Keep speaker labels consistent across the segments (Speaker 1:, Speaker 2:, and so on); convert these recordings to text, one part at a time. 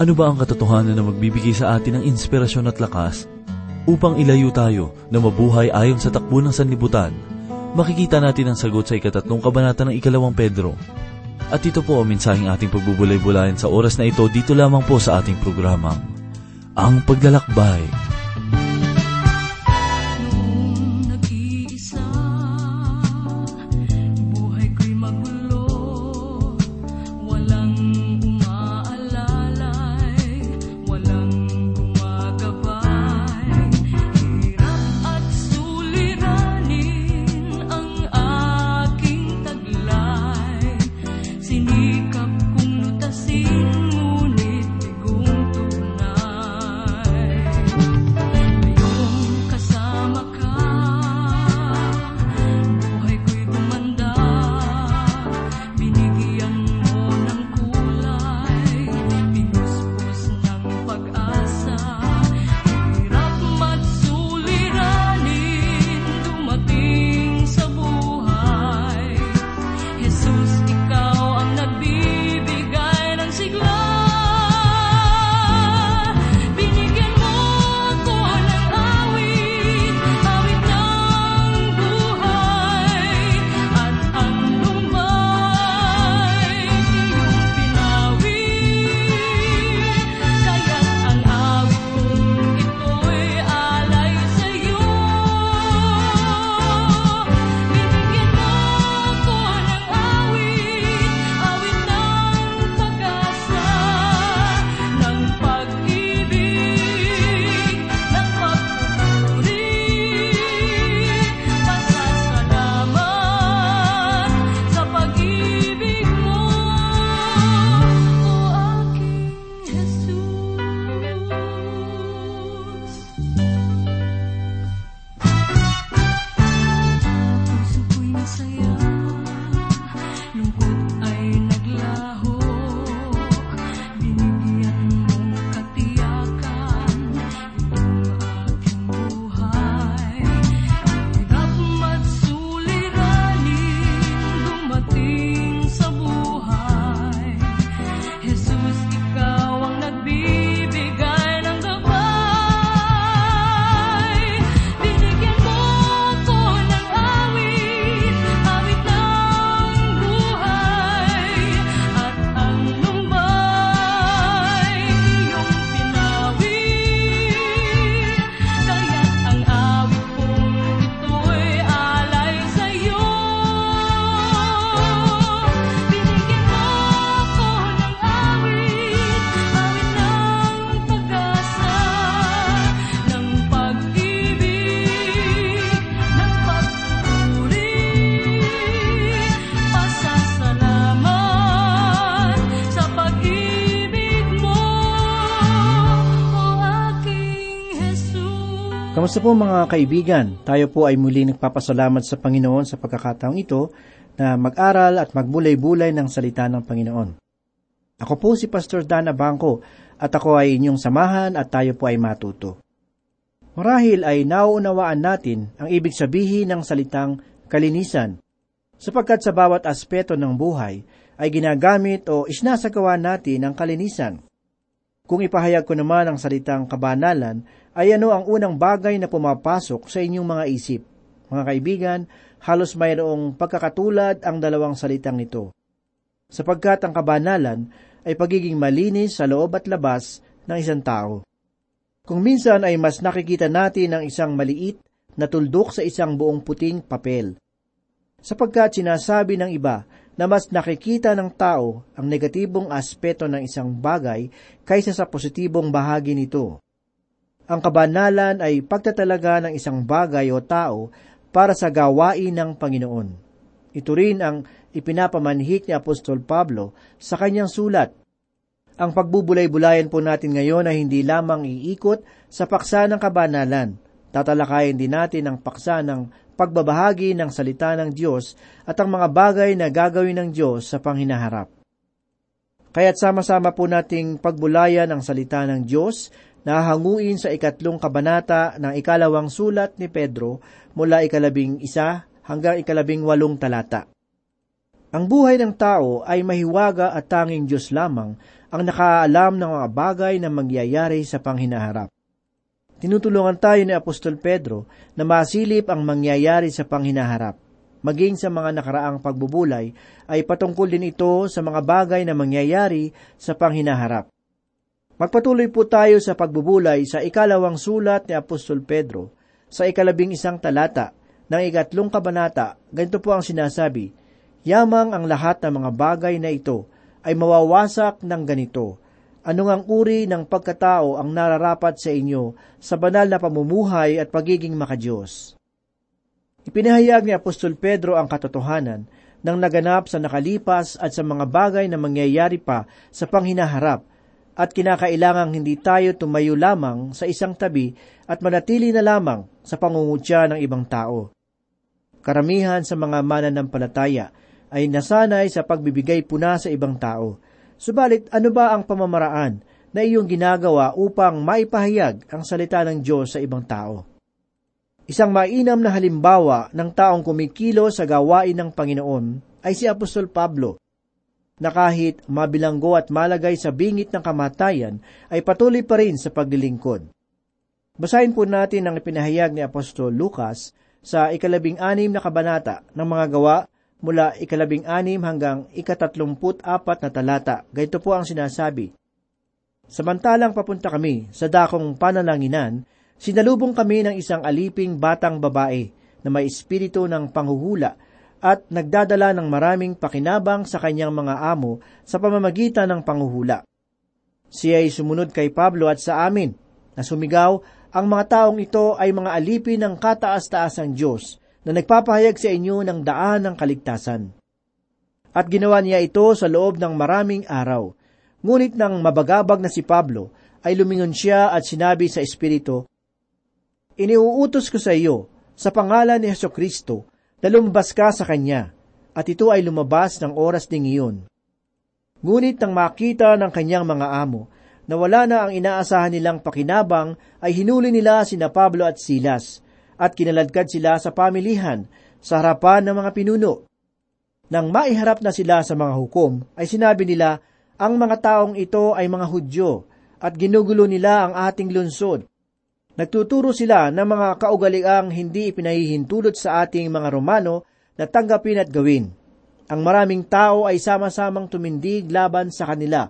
Speaker 1: Ano ba ang katotohanan na magbibigay sa atin ng inspirasyon at lakas upang ilayo tayo na mabuhay ayon sa takbo ng sanlibutan? Makikita natin ang sagot sa ikatatlong kabanata ng ikalawang Pedro. At ito po ang mensaheng ating pagbubulay-bulayan sa oras na ito dito lamang po sa ating programang, Ang Paglalakbay.
Speaker 2: Kamusta po mga kaibigan? Tayo po ay muli nagpapasalamat sa Panginoon sa pagkakataong ito na mag-aral at magbulay-bulay ng salita ng Panginoon. Ako po si Pastor Dana Bangko at ako ay inyong samahan at tayo po ay matuto. Marahil ay nauunawaan natin ang ibig sabihin ng salitang kalinisan sapagkat sa bawat aspeto ng buhay ay ginagamit o isnasagawa natin ang kalinisan. Kung ipahayag ko naman ang salitang kabanalan, ay ano ang unang bagay na pumapasok sa inyong mga isip? Mga kaibigan, halos mayroong pagkakatulad ang dalawang salitang ito. Sapagkat ang kabanalan ay pagiging malinis sa loob at labas ng isang tao. Kung minsan ay mas nakikita natin ang isang maliit na tuldok sa isang buong puting papel. Sapagkat sinasabi ng iba na mas nakikita ng tao ang negatibong aspeto ng isang bagay kaysa sa positibong bahagi nito. Ang kabanalan ay pagtatalaga ng isang bagay o tao para sa gawain ng Panginoon. Ito rin ang ipinapamanhik ni Apostol Pablo sa kanyang sulat. Ang pagbubulay-bulayan po natin ngayon ay hindi lamang iikot sa paksa ng kabanalan. Tatalakayin din natin ang paksa ng pagbabahagi ng salita ng Diyos at ang mga bagay na gagawin ng Diyos sa panghinaharap. Kaya't sama-sama po nating pagbulayan ang salita ng Diyos na hanguin sa ikatlong kabanata ng ikalawang sulat ni Pedro mula ikalabing isa hanggang ikalabing walong talata. Ang buhay ng tao ay mahiwaga at tanging Diyos lamang ang nakaalam ng mga bagay na mangyayari sa panghinaharap. Tinutulungan tayo ni Apostol Pedro na masilip ang mangyayari sa panghinaharap. Maging sa mga nakaraang pagbubulay ay patungkol din ito sa mga bagay na mangyayari sa panghinaharap. Magpatuloy po tayo sa pagbubulay sa ikalawang sulat ni Apostol Pedro sa ikalabing isang talata ng ikatlong kabanata. Ganito po ang sinasabi, Yamang ang lahat ng mga bagay na ito ay mawawasak ng ganito. Anong ang uri ng pagkatao ang nararapat sa inyo sa banal na pamumuhay at pagiging makadiyos? Ipinahayag ni Apostol Pedro ang katotohanan ng naganap sa nakalipas at sa mga bagay na mangyayari pa sa panghinaharap at kinakailangang hindi tayo tumayo lamang sa isang tabi at manatili na lamang sa pangungutya ng ibang tao. Karamihan sa mga mananampalataya ay nasanay sa pagbibigay puna sa ibang tao. Subalit ano ba ang pamamaraan na iyong ginagawa upang maipahayag ang salita ng Diyos sa ibang tao? Isang mainam na halimbawa ng taong kumikilo sa gawain ng Panginoon ay si Apostol Pablo na kahit mabilanggo at malagay sa bingit ng kamatayan, ay patuloy pa rin sa paglilingkod. Basahin po natin ang ipinahayag ni Apostol Lucas sa ikalabing anim na kabanata ng mga gawa mula ikalabing anim hanggang ikatatlumput apat na talata. Ganito po ang sinasabi. Samantalang papunta kami sa dakong panalanginan, sinalubong kami ng isang aliping batang babae na may espiritu ng panghuhula at nagdadala ng maraming pakinabang sa kanyang mga amo sa pamamagitan ng panghuhula. Siya ay sumunod kay Pablo at sa amin, na sumigaw, ang mga taong ito ay mga alipin ng kataas-taasang Diyos na nagpapahayag sa inyo ng daan ng kaligtasan. At ginawa niya ito sa loob ng maraming araw. Ngunit nang mabagabag na si Pablo, ay lumingon siya at sinabi sa Espiritu, Iniuutos ko sa iyo, sa pangalan ni Heso Kristo, Nalumbas ka sa kanya, at ito ay lumabas ng oras ding iyon. Ngunit nang makita ng kanyang mga amo na wala na ang inaasahan nilang pakinabang, ay hinuli nila sina Pablo at Silas, at kinaladkad sila sa pamilihan, sa harapan ng mga pinuno. Nang maiharap na sila sa mga hukom, ay sinabi nila, ang mga taong ito ay mga Hudyo, at ginugulo nila ang ating lunsod, Nagtuturo sila ng mga kaugaliang hindi ipinahihintulot sa ating mga Romano na tanggapin at gawin. Ang maraming tao ay sama-samang tumindig laban sa kanila.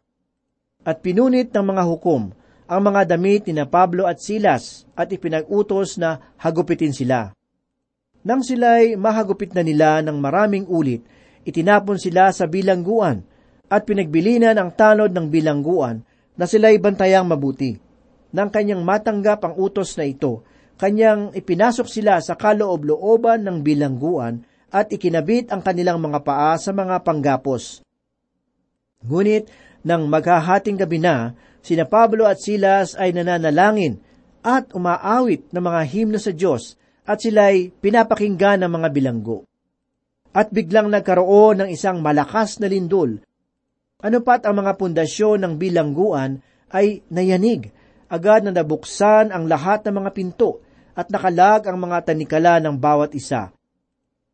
Speaker 2: At pinunit ng mga hukom ang mga damit ni na Pablo at Silas at ipinag-utos na hagupitin sila. Nang sila'y mahagupit na nila ng maraming ulit, itinapon sila sa bilangguan at pinagbilinan ang tanod ng bilangguan na sila'y bantayang mabuti nang kanyang matanggap ang utos na ito, kanyang ipinasok sila sa kaloob-looban ng bilangguan at ikinabit ang kanilang mga paa sa mga panggapos. Ngunit, nang maghahating gabi na, sina Pablo at Silas ay nananalangin at umaawit ng mga himno sa Diyos at sila'y pinapakinggan ng mga bilanggo. At biglang nagkaroon ng isang malakas na lindol. Ano pat ang mga pundasyon ng bilangguan ay nayanig agad na nabuksan ang lahat ng mga pinto at nakalag ang mga tanikala ng bawat isa.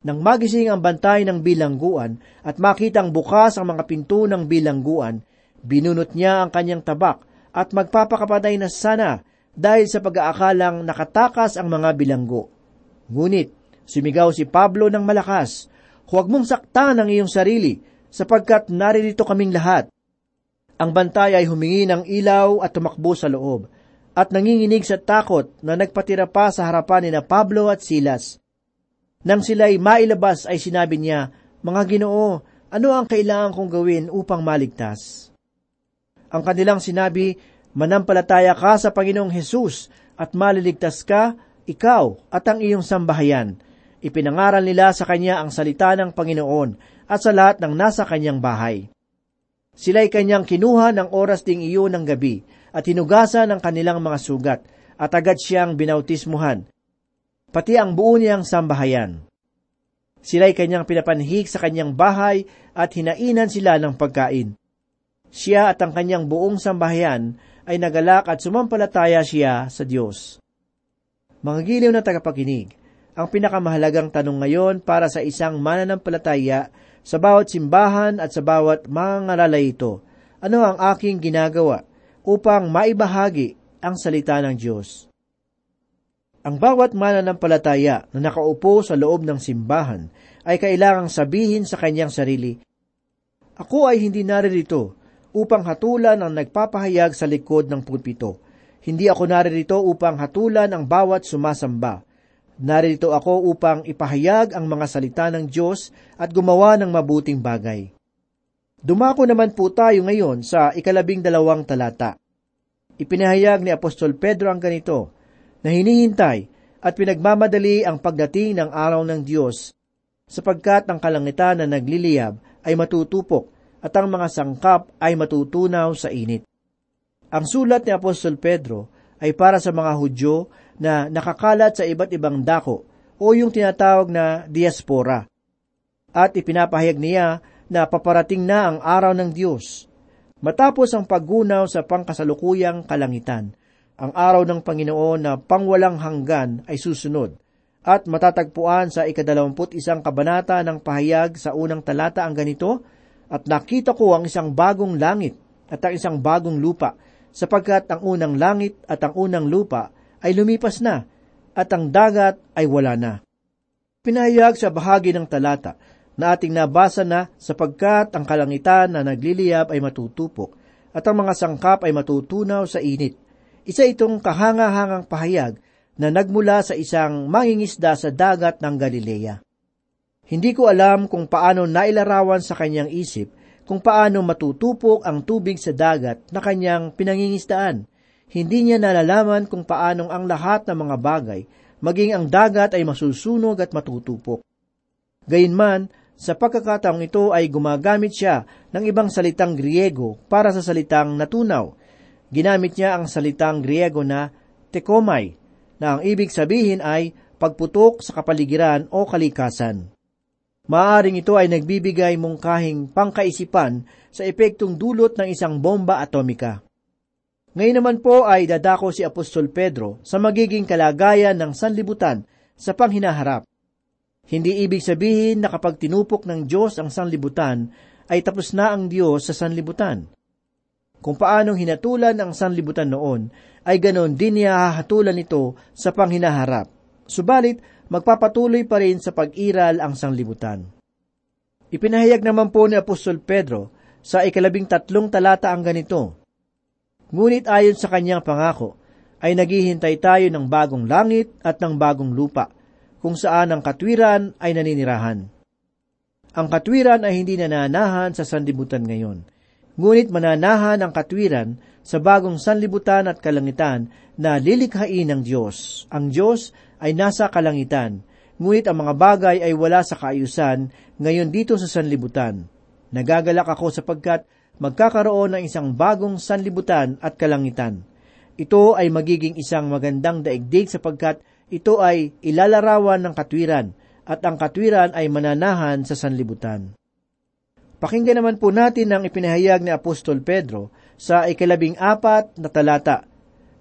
Speaker 2: Nang magising ang bantay ng bilangguan at makitang bukas ang mga pinto ng bilangguan, binunot niya ang kanyang tabak at magpapakapatay na sana dahil sa pag-aakalang nakatakas ang mga bilanggo. Ngunit, sumigaw si Pablo ng malakas, Huwag mong saktan ang iyong sarili, sapagkat naririto kaming lahat. Ang bantay ay humingi ng ilaw at tumakbo sa loob, at nanginginig sa takot na nagpatira pa sa harapan ni na Pablo at Silas. Nang sila'y mailabas ay sinabi niya, Mga ginoo, ano ang kailangan kong gawin upang maligtas? Ang kanilang sinabi, Manampalataya ka sa Panginoong Hesus at maliligtas ka, ikaw at ang iyong sambahayan. Ipinangaral nila sa kanya ang salita ng Panginoon at sa lahat ng nasa kanyang bahay. Sila'y kanyang kinuha ng oras ding iyon ng gabi at hinugasan ng kanilang mga sugat at agad siyang binautismuhan, pati ang buo niyang sambahayan. Sila'y kanyang pinapanhig sa kanyang bahay at hinainan sila ng pagkain. Siya at ang kanyang buong sambahayan ay nagalak at sumampalataya siya sa Diyos. Mga giliw na tagapakinig, ang pinakamahalagang tanong ngayon para sa isang mananampalataya sa bawat simbahan at sa bawat mga ito, ano ang aking ginagawa upang maibahagi ang salita ng Diyos. Ang bawat mananampalataya na nakaupo sa loob ng simbahan ay kailangang sabihin sa kanyang sarili, Ako ay hindi naririto upang hatulan ang nagpapahayag sa likod ng pulpito. Hindi ako naririto upang hatulan ang bawat sumasamba. Naririto ako upang ipahayag ang mga salita ng Diyos at gumawa ng mabuting bagay. Dumako naman po tayo ngayon sa ikalabing dalawang talata. Ipinahayag ni Apostol Pedro ang ganito, na hinihintay at pinagmamadali ang pagdating ng araw ng Diyos, sapagkat ang kalangitan na nagliliyab ay matutupok at ang mga sangkap ay matutunaw sa init. Ang sulat ni Apostol Pedro ay para sa mga Hudyo na nakakalat sa iba't ibang dako o yung tinatawag na diaspora. At ipinapahayag niya na paparating na ang araw ng Diyos. Matapos ang paggunaw sa pangkasalukuyang kalangitan, ang araw ng Panginoon na pangwalang hanggan ay susunod at matatagpuan sa ikadalawamput isang kabanata ng pahayag sa unang talata ang ganito, at nakita ko ang isang bagong langit at ang isang bagong lupa, sapagkat ang unang langit at ang unang lupa ay lumipas na, at ang dagat ay wala na. Pinahayag sa bahagi ng talata na ating nabasa na sapagkat ang kalangitan na nagliliyab ay matutupok, at ang mga sangkap ay matutunaw sa init isa itong kahangahangang pahayag na nagmula sa isang mangingisda sa dagat ng Galilea. Hindi ko alam kung paano nailarawan sa kanyang isip kung paano matutupok ang tubig sa dagat na kanyang pinangingisdaan. Hindi niya nalalaman kung paanong ang lahat ng mga bagay, maging ang dagat ay masusunog at matutupok. Gayunman, sa pagkakataong ito ay gumagamit siya ng ibang salitang Griego para sa salitang natunaw, ginamit niya ang salitang Griego na tekomai, na ang ibig sabihin ay pagputok sa kapaligiran o kalikasan. Maaring ito ay nagbibigay mungkahing pangkaisipan sa epektong dulot ng isang bomba atomika. Ngayon naman po ay dadako si Apostol Pedro sa magiging kalagayan ng sanlibutan sa panghinaharap. Hindi ibig sabihin na kapag tinupok ng Diyos ang sanlibutan, ay tapos na ang Diyos sa sanlibutan. Kung paanong hinatulan ang sanlibutan noon, ay ganon din niya hahatulan ito sa panghinaharap. Subalit, magpapatuloy pa rin sa pag-iral ang sanlibutan. Ipinahayag naman po ni Apostol Pedro sa ikalabing tatlong talata ang ganito, Ngunit ayon sa kanyang pangako, ay naghihintay tayo ng bagong langit at ng bagong lupa, kung saan ang katwiran ay naninirahan. Ang katwiran ay hindi nananahan sa sanlibutan ngayon, ngunit mananahan ang katwiran sa bagong sanlibutan at kalangitan na lilikhain ng Diyos. Ang Diyos ay nasa kalangitan, ngunit ang mga bagay ay wala sa kaayusan ngayon dito sa sanlibutan. Nagagalak ako sapagkat magkakaroon ng isang bagong sanlibutan at kalangitan. Ito ay magiging isang magandang daigdig sapagkat ito ay ilalarawan ng katwiran at ang katwiran ay mananahan sa sanlibutan. Pakinggan naman po natin ang ipinahayag ni Apostol Pedro sa ikalabing apat na talata.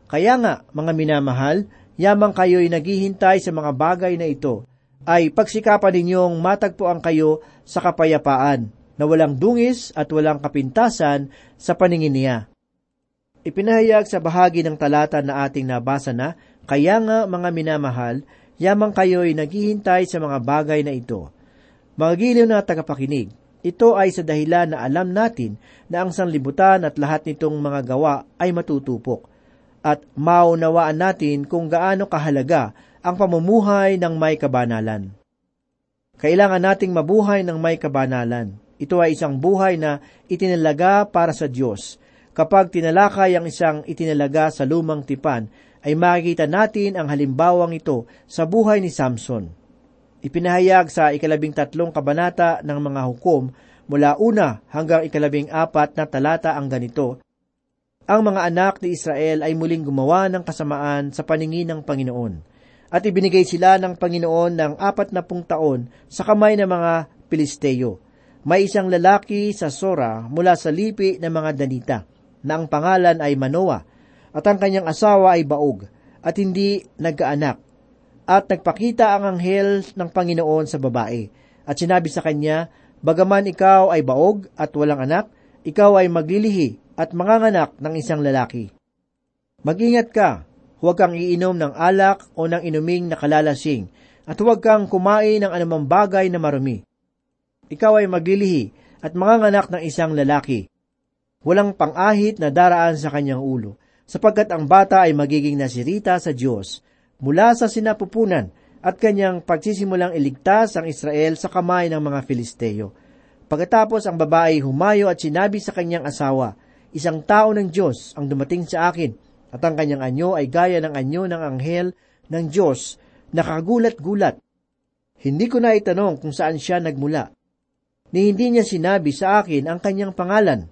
Speaker 2: Kaya nga, mga minamahal, yamang kayo'y naghihintay sa mga bagay na ito, ay pagsikapan ninyong matagpuan kayo sa kapayapaan, na walang dungis at walang kapintasan sa paningin niya. Ipinahayag sa bahagi ng talata na ating nabasa na, Kaya nga, mga minamahal, yamang kayo'y naghihintay sa mga bagay na ito. Mga giliw na tagapakinig, ito ay sa dahilan na alam natin na ang sanlibutan at lahat nitong mga gawa ay matutupok. At maunawaan natin kung gaano kahalaga ang pamumuhay ng may kabanalan. Kailangan nating mabuhay ng may kabanalan. Ito ay isang buhay na itinalaga para sa Diyos. Kapag tinalakay ang isang itinalaga sa lumang tipan, ay makikita natin ang halimbawang ito sa buhay ni Samson. Ipinahayag sa ikalabing tatlong kabanata ng mga hukom mula una hanggang ikalabing apat na talata ang ganito, Ang mga anak ni Israel ay muling gumawa ng kasamaan sa paningin ng Panginoon, at ibinigay sila ng Panginoon ng apat na pung taon sa kamay ng mga Pilisteo. May isang lalaki sa Sora mula sa lipi ng mga Danita, na ang pangalan ay Manoa, at ang kanyang asawa ay Baog, at hindi nagkaanak at nagpakita ang anghel ng Panginoon sa babae, at sinabi sa kanya, Bagaman ikaw ay baog at walang anak, ikaw ay maglilihi at manganganak ng isang lalaki. Mag-ingat ka, huwag kang iinom ng alak o ng inuming nakalalasing, at huwag kang kumain ng anumang bagay na marumi. Ikaw ay maglilihi at manganganak ng isang lalaki. Walang pang-ahit na daraan sa kanyang ulo, sapagkat ang bata ay magiging nasirita sa Diyos mula sa sinapupunan at kanyang pagsisimulang iligtas ang Israel sa kamay ng mga Filisteo. Pagkatapos ang babae humayo at sinabi sa kanyang asawa, Isang tao ng Diyos ang dumating sa akin, at ang kanyang anyo ay gaya ng anyo ng anghel ng Diyos, nakagulat-gulat. Hindi ko na itanong kung saan siya nagmula. Ni hindi niya sinabi sa akin ang kanyang pangalan.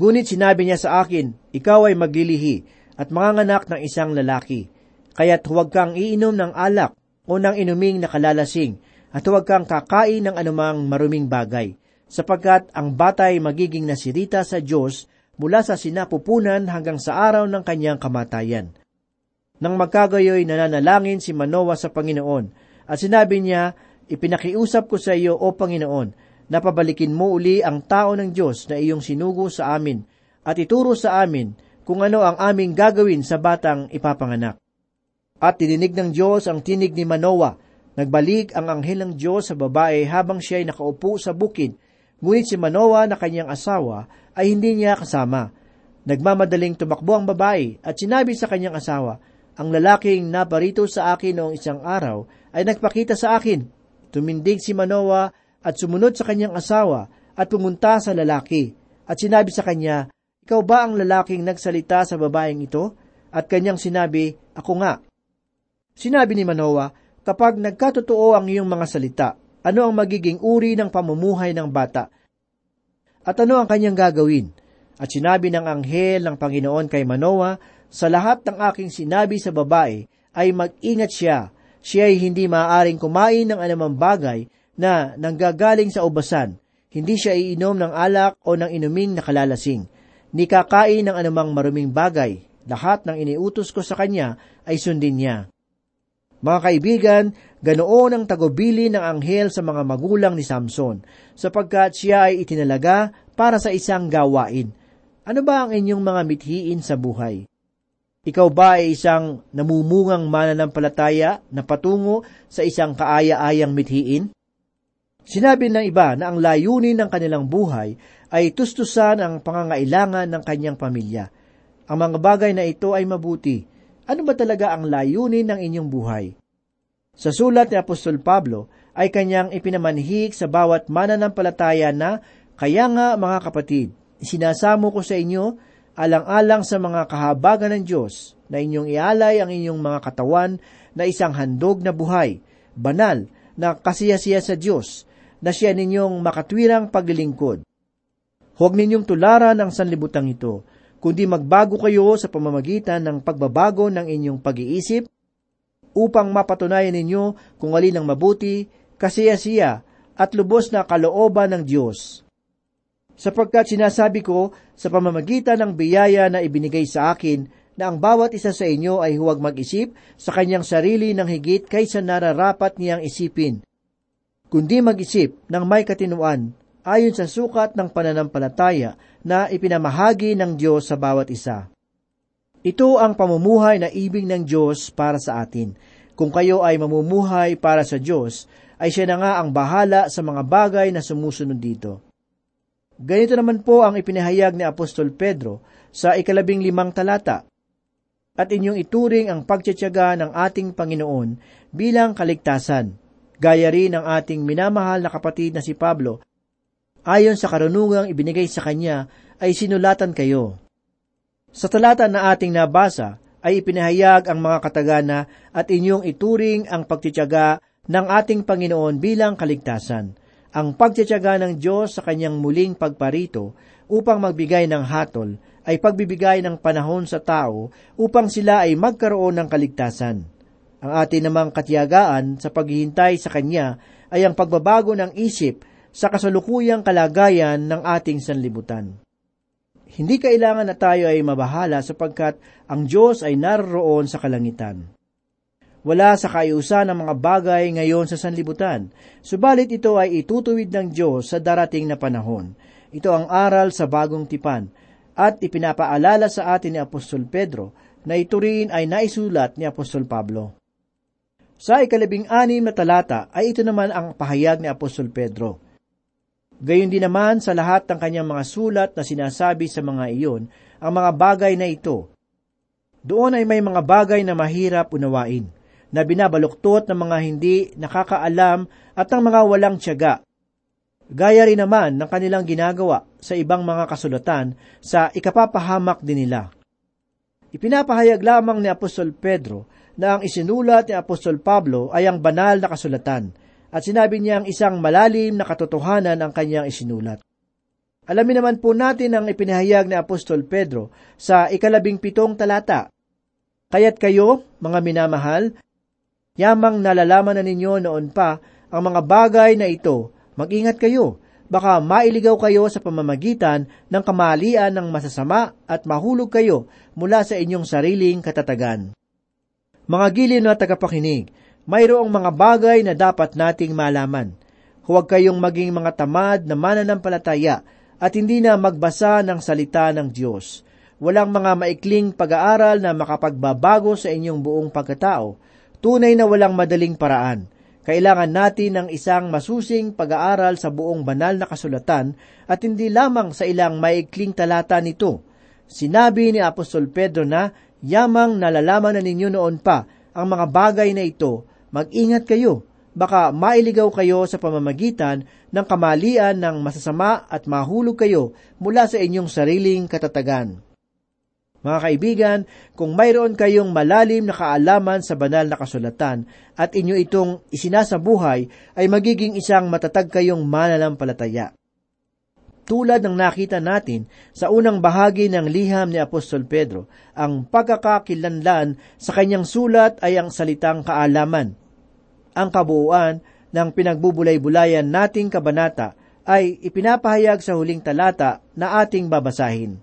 Speaker 2: Ngunit sinabi niya sa akin, Ikaw ay maglilihi at manganganak ng isang lalaki. Kaya't huwag kang iinom ng alak o ng inuming nakalalasing at huwag kang kakain ng anumang maruming bagay, sapagkat ang batay magiging nasirita sa Diyos mula sa sinapupunan hanggang sa araw ng kanyang kamatayan. Nang magkagayoy nananalangin si Manoa sa Panginoon, at sinabi niya, Ipinakiusap ko sa iyo, O Panginoon, na pabalikin mo uli ang tao ng Diyos na iyong sinugo sa amin, at ituro sa amin kung ano ang aming gagawin sa batang ipapanganak. At tininig ng Diyos ang tinig ni Manoa. Nagbalik ang anghel ng Diyos sa babae habang siya ay nakaupo sa bukid, ngunit si Manoa na kanyang asawa ay hindi niya kasama. Nagmamadaling tumakbo ang babae at sinabi sa kanyang asawa, Ang lalaking naparito sa akin noong isang araw ay nagpakita sa akin. Tumindig si Manoa at sumunod sa kanyang asawa at pumunta sa lalaki. At sinabi sa kanya, Ikaw ba ang lalaking nagsalita sa babaeng ito? At kanyang sinabi, Ako nga. Sinabi ni Manoa, Kapag nagkatotoo ang iyong mga salita, ano ang magiging uri ng pamumuhay ng bata? At ano ang kanyang gagawin? At sinabi ng anghel ng Panginoon kay Manoa, Sa lahat ng aking sinabi sa babae, ay mag-ingat siya. Siya ay hindi maaaring kumain ng anumang bagay na nanggagaling sa ubasan. Hindi siya iinom ng alak o ng inuming nakalalasing. Ni kakain ng anumang maruming bagay. Lahat ng iniutos ko sa kanya ay sundin niya. Mga kaibigan, ganoon ang tagubili ng anghel sa mga magulang ni Samson, sapagkat siya ay itinalaga para sa isang gawain. Ano ba ang inyong mga mithiin sa buhay? Ikaw ba ay isang namumungang mananampalataya na patungo sa isang kaaya-ayang mithiin? Sinabi ng iba na ang layunin ng kanilang buhay ay tustusan ang pangangailangan ng kanyang pamilya. Ang mga bagay na ito ay mabuti. Ano ba talaga ang layunin ng inyong buhay? Sa sulat ni Apostol Pablo ay kanyang ipinamanhik sa bawat mananampalataya na, kaya nga mga kapatid, sinasamo ko sa inyo alang-alang sa mga kahabagan ng Diyos na inyong ialay ang inyong mga katawan na isang handog na buhay, banal, na kasiyasiya sa Diyos, na siya ninyong makatwirang paglilingkod. Huwag ninyong tularan ang sanlibutang ito, kundi magbago kayo sa pamamagitan ng pagbabago ng inyong pag-iisip upang mapatunayan ninyo kung alin ang mabuti, kasiyasiya, at lubos na kalooban ng Diyos. Sapagkat sinasabi ko sa pamamagitan ng biyaya na ibinigay sa akin na ang bawat isa sa inyo ay huwag mag-isip sa kanyang sarili ng higit kaysa nararapat niyang isipin, kundi mag-isip ng may katinuan ayon sa sukat ng pananampalataya na ipinamahagi ng Diyos sa bawat isa. Ito ang pamumuhay na ibig ng Diyos para sa atin. Kung kayo ay mamumuhay para sa Diyos, ay siya na nga ang bahala sa mga bagay na sumusunod dito. Ganito naman po ang ipinahayag ni Apostol Pedro sa ikalabing limang talata. At inyong ituring ang pagtsatsaga ng ating Panginoon bilang kaligtasan, gaya rin ng ating minamahal na kapatid na si Pablo, ayon sa karunungang ibinigay sa kanya, ay sinulatan kayo. Sa talata na ating nabasa, ay ipinahayag ang mga katagana at inyong ituring ang pagtityaga ng ating Panginoon bilang kaligtasan. Ang pagtityaga ng Diyos sa kanyang muling pagparito upang magbigay ng hatol ay pagbibigay ng panahon sa tao upang sila ay magkaroon ng kaligtasan. Ang atin namang katiyagaan sa paghihintay sa Kanya ay ang pagbabago ng isip sa kasalukuyang kalagayan ng ating sanlibutan. Hindi kailangan na tayo ay mabahala sapagkat ang Diyos ay naroon sa kalangitan. Wala sa kayusan ng mga bagay ngayon sa sanlibutan, subalit ito ay itutuwid ng Diyos sa darating na panahon. Ito ang aral sa bagong tipan, at ipinapaalala sa atin ni Apostol Pedro na ito rin ay naisulat ni Apostol Pablo. Sa ikalabing anim na talata ay ito naman ang pahayag ni Apostol Pedro. Gayon din naman sa lahat ng kanyang mga sulat na sinasabi sa mga iyon, ang mga bagay na ito. Doon ay may mga bagay na mahirap unawain, na binabaluktot ng mga hindi nakakaalam at ng mga walang tiyaga. Gaya rin naman ng kanilang ginagawa sa ibang mga kasulatan sa ikapapahamak din nila. Ipinapahayag lamang ni Apostol Pedro na ang isinulat ni Apostol Pablo ay ang banal na kasulatan at sinabi niyang isang malalim na katotohanan ang kanyang isinulat. Alamin naman po natin ang ipinahayag ni Apostol Pedro sa ikalabing pitong talata. Kaya't kayo, mga minamahal, yamang nalalaman na ninyo noon pa ang mga bagay na ito, mag-ingat kayo, baka mailigaw kayo sa pamamagitan ng kamalian ng masasama at mahulog kayo mula sa inyong sariling katatagan. Mga giliw na tagapakinig, mayroong mga bagay na dapat nating malaman. Huwag kayong maging mga tamad na mananampalataya at hindi na magbasa ng salita ng Diyos. Walang mga maikling pag-aaral na makapagbabago sa inyong buong pagkatao. Tunay na walang madaling paraan. Kailangan natin ng isang masusing pag-aaral sa buong banal na kasulatan at hindi lamang sa ilang maikling talata nito. Sinabi ni Apostol Pedro na yamang nalalaman na ninyo noon pa ang mga bagay na ito, mag-ingat kayo, baka mailigaw kayo sa pamamagitan ng kamalian ng masasama at mahulog kayo mula sa inyong sariling katatagan. Mga kaibigan, kung mayroon kayong malalim na kaalaman sa banal na kasulatan at inyo itong isinasabuhay, ay magiging isang matatag kayong mananampalataya. Tulad ng nakita natin sa unang bahagi ng liham ni Apostol Pedro, ang pagkakakilanlan sa kanyang sulat ay ang salitang kaalaman. Ang kabuuan ng pinagbubulay-bulayan nating kabanata ay ipinapahayag sa huling talata na ating babasahin.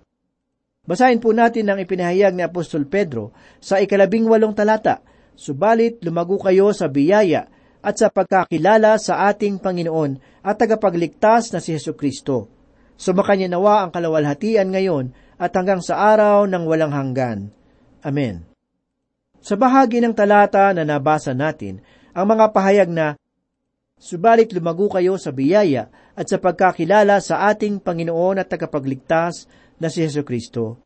Speaker 2: Basahin po natin ang ipinahayag ni Apostol Pedro sa ikalabing walong talata, Subalit lumago kayo sa biyaya at sa pagkakilala sa ating Panginoon at tagapagligtas na si Yesu Kristo. Sumakanya nawa ang kalawalhatian ngayon at hanggang sa araw ng walang hanggan. Amen. Sa bahagi ng talata na nabasa natin, ang mga pahayag na, Subalit lumago kayo sa biyaya at sa pagkakilala sa ating Panginoon at tagapagligtas na si Yesu Kristo.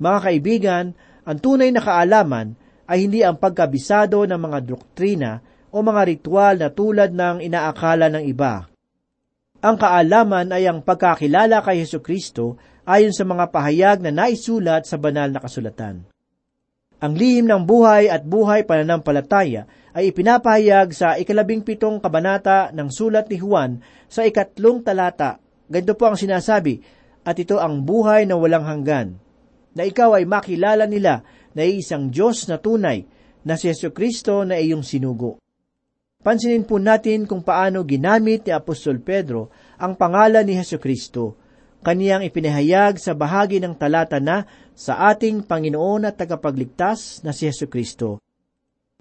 Speaker 2: Mga kaibigan, ang tunay na kaalaman ay hindi ang pagkabisado ng mga doktrina o mga ritual na tulad ng inaakala ng iba. Ang kaalaman ay ang pagkakilala kay Yesu Kristo ayon sa mga pahayag na naisulat sa banal na kasulatan. Ang lihim ng buhay at buhay pananampalataya ay ipinapahayag sa ikalabing pitong kabanata ng sulat ni Juan sa ikatlong talata. Ganito po ang sinasabi, at ito ang buhay na walang hanggan, na ikaw ay makilala nila na isang Diyos na tunay, na si Yesu Kristo na iyong sinugo. Pansinin po natin kung paano ginamit ni Apostol Pedro ang pangalan ni Heso Kristo. Kaniyang ipinahayag sa bahagi ng talata na sa ating Panginoon at tagapagligtas na si Heso Kristo.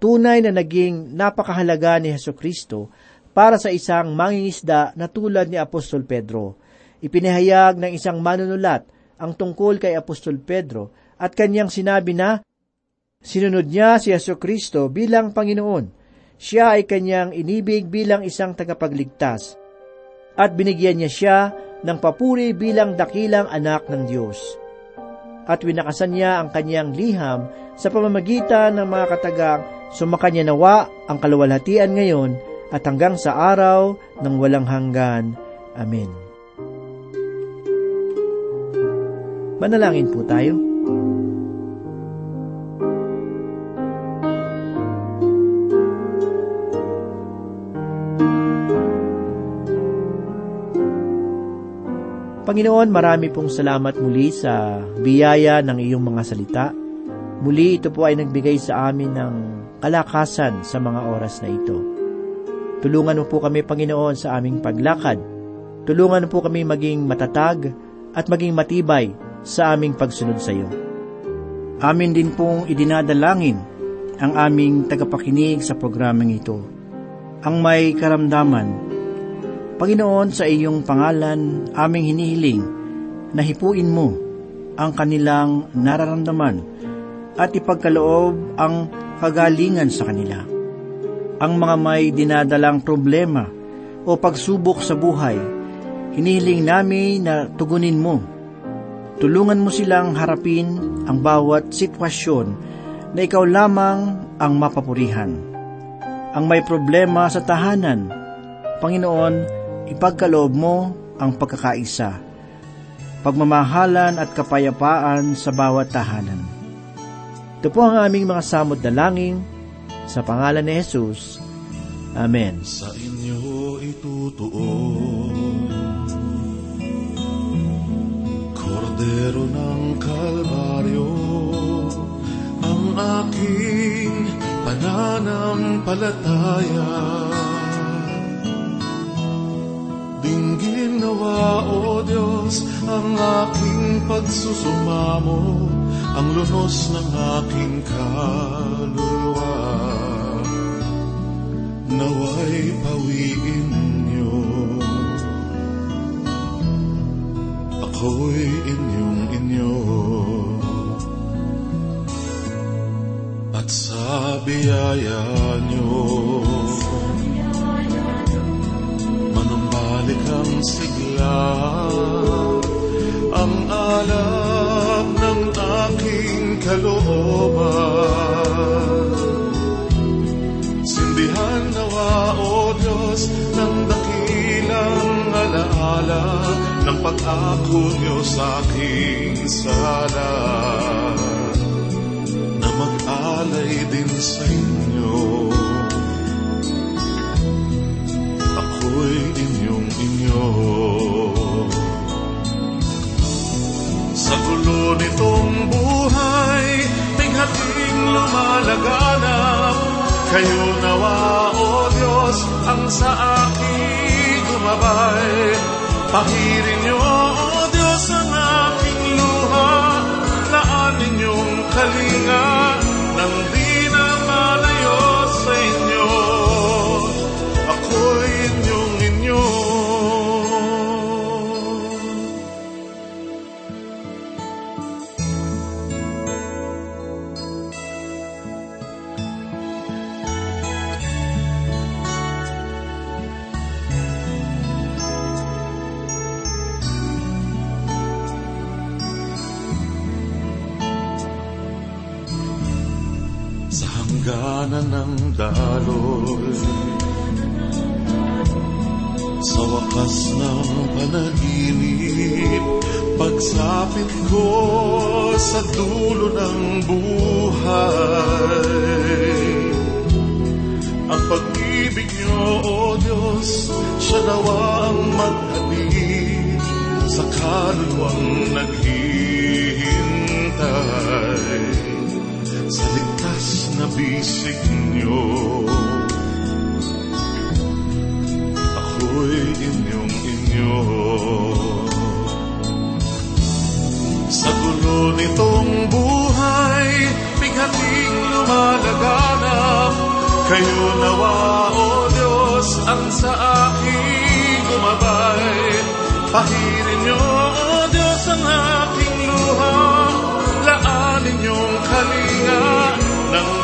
Speaker 2: Tunay na naging napakahalaga ni Heso Kristo para sa isang mangingisda na tulad ni Apostol Pedro. Ipinahayag ng isang manunulat ang tungkol kay Apostol Pedro at kanyang sinabi na sinunod niya si Yeso Kristo bilang Panginoon siya ay kanyang inibig bilang isang tagapagligtas at binigyan niya siya ng papuri bilang dakilang anak ng Diyos. At winakasan niya ang kanyang liham sa pamamagitan ng mga katagang sumakanya nawa ang kaluwalhatian ngayon at hanggang sa araw ng walang hanggan. Amen. Manalangin po tayo. Panginoon, marami pong salamat muli sa biyaya ng iyong mga salita. Muli ito po ay nagbigay sa amin ng kalakasan sa mga oras na ito. Tulungan mo po kami, Panginoon, sa aming paglakad. Tulungan mo po kami maging matatag at maging matibay sa aming pagsunod sa iyo. Amin din pong idinadalangin ang aming tagapakinig sa programang ito. Ang may karamdaman, Panginoon sa iyong pangalan aming hinihiling na hipuin mo ang kanilang nararamdaman at ipagkaloob ang kagalingan sa kanila. Ang mga may dinadalang problema o pagsubok sa buhay, hinihiling namin na tugunin mo. Tulungan mo silang harapin ang bawat sitwasyon na ikaw lamang ang mapapurihan. Ang may problema sa tahanan, Panginoon, ipagkaloob mo ang pagkakaisa, pagmamahalan at kapayapaan sa bawat tahanan. Ito po ang aming mga samot dalangin sa pangalan ni Jesus. Amen.
Speaker 3: sa inyo itutuon. Kordero ng Kalbaryo, ang aking pananampalataya. Dinggin nawa, O Diyos, ang aking pagsusumamo, ang lunos ng aking kaluluwa naway pawiin niyo. Ako'y inyong inyo. At sa biyaya niyo, sigla, ang alab ng aking kalooban. Sindihan nawa, O Diyos, ng dakilang alaala ng pag-ako niyo sa aking sala. Na mag-alay din sa Ako'y inyong inyo. Sa gulo nitong buhay, bighating lumalaganap, kayo nawa, O Diyos, ang sa aking gumabay. Pahirin niyo, O Diyos, ang aking luha, laan ninyong kalinga, daloy. Sa wakas ng panaginip, pagsapit ko sa dulo ng buhay. Ang pag-ibig niyo, O Diyos, siya nawa ang maghatid sa kaluluwang naghihintay sa ligtas na bisig niyo. Ako'y inyong inyo. Sa gulo nitong buhay, bighating lumalaganap, kayo nawa, O Diyos, ang sa aking gumabay. Pahirin niyo, O Diyos, ang aking luha, laanin niyong kalinga, nang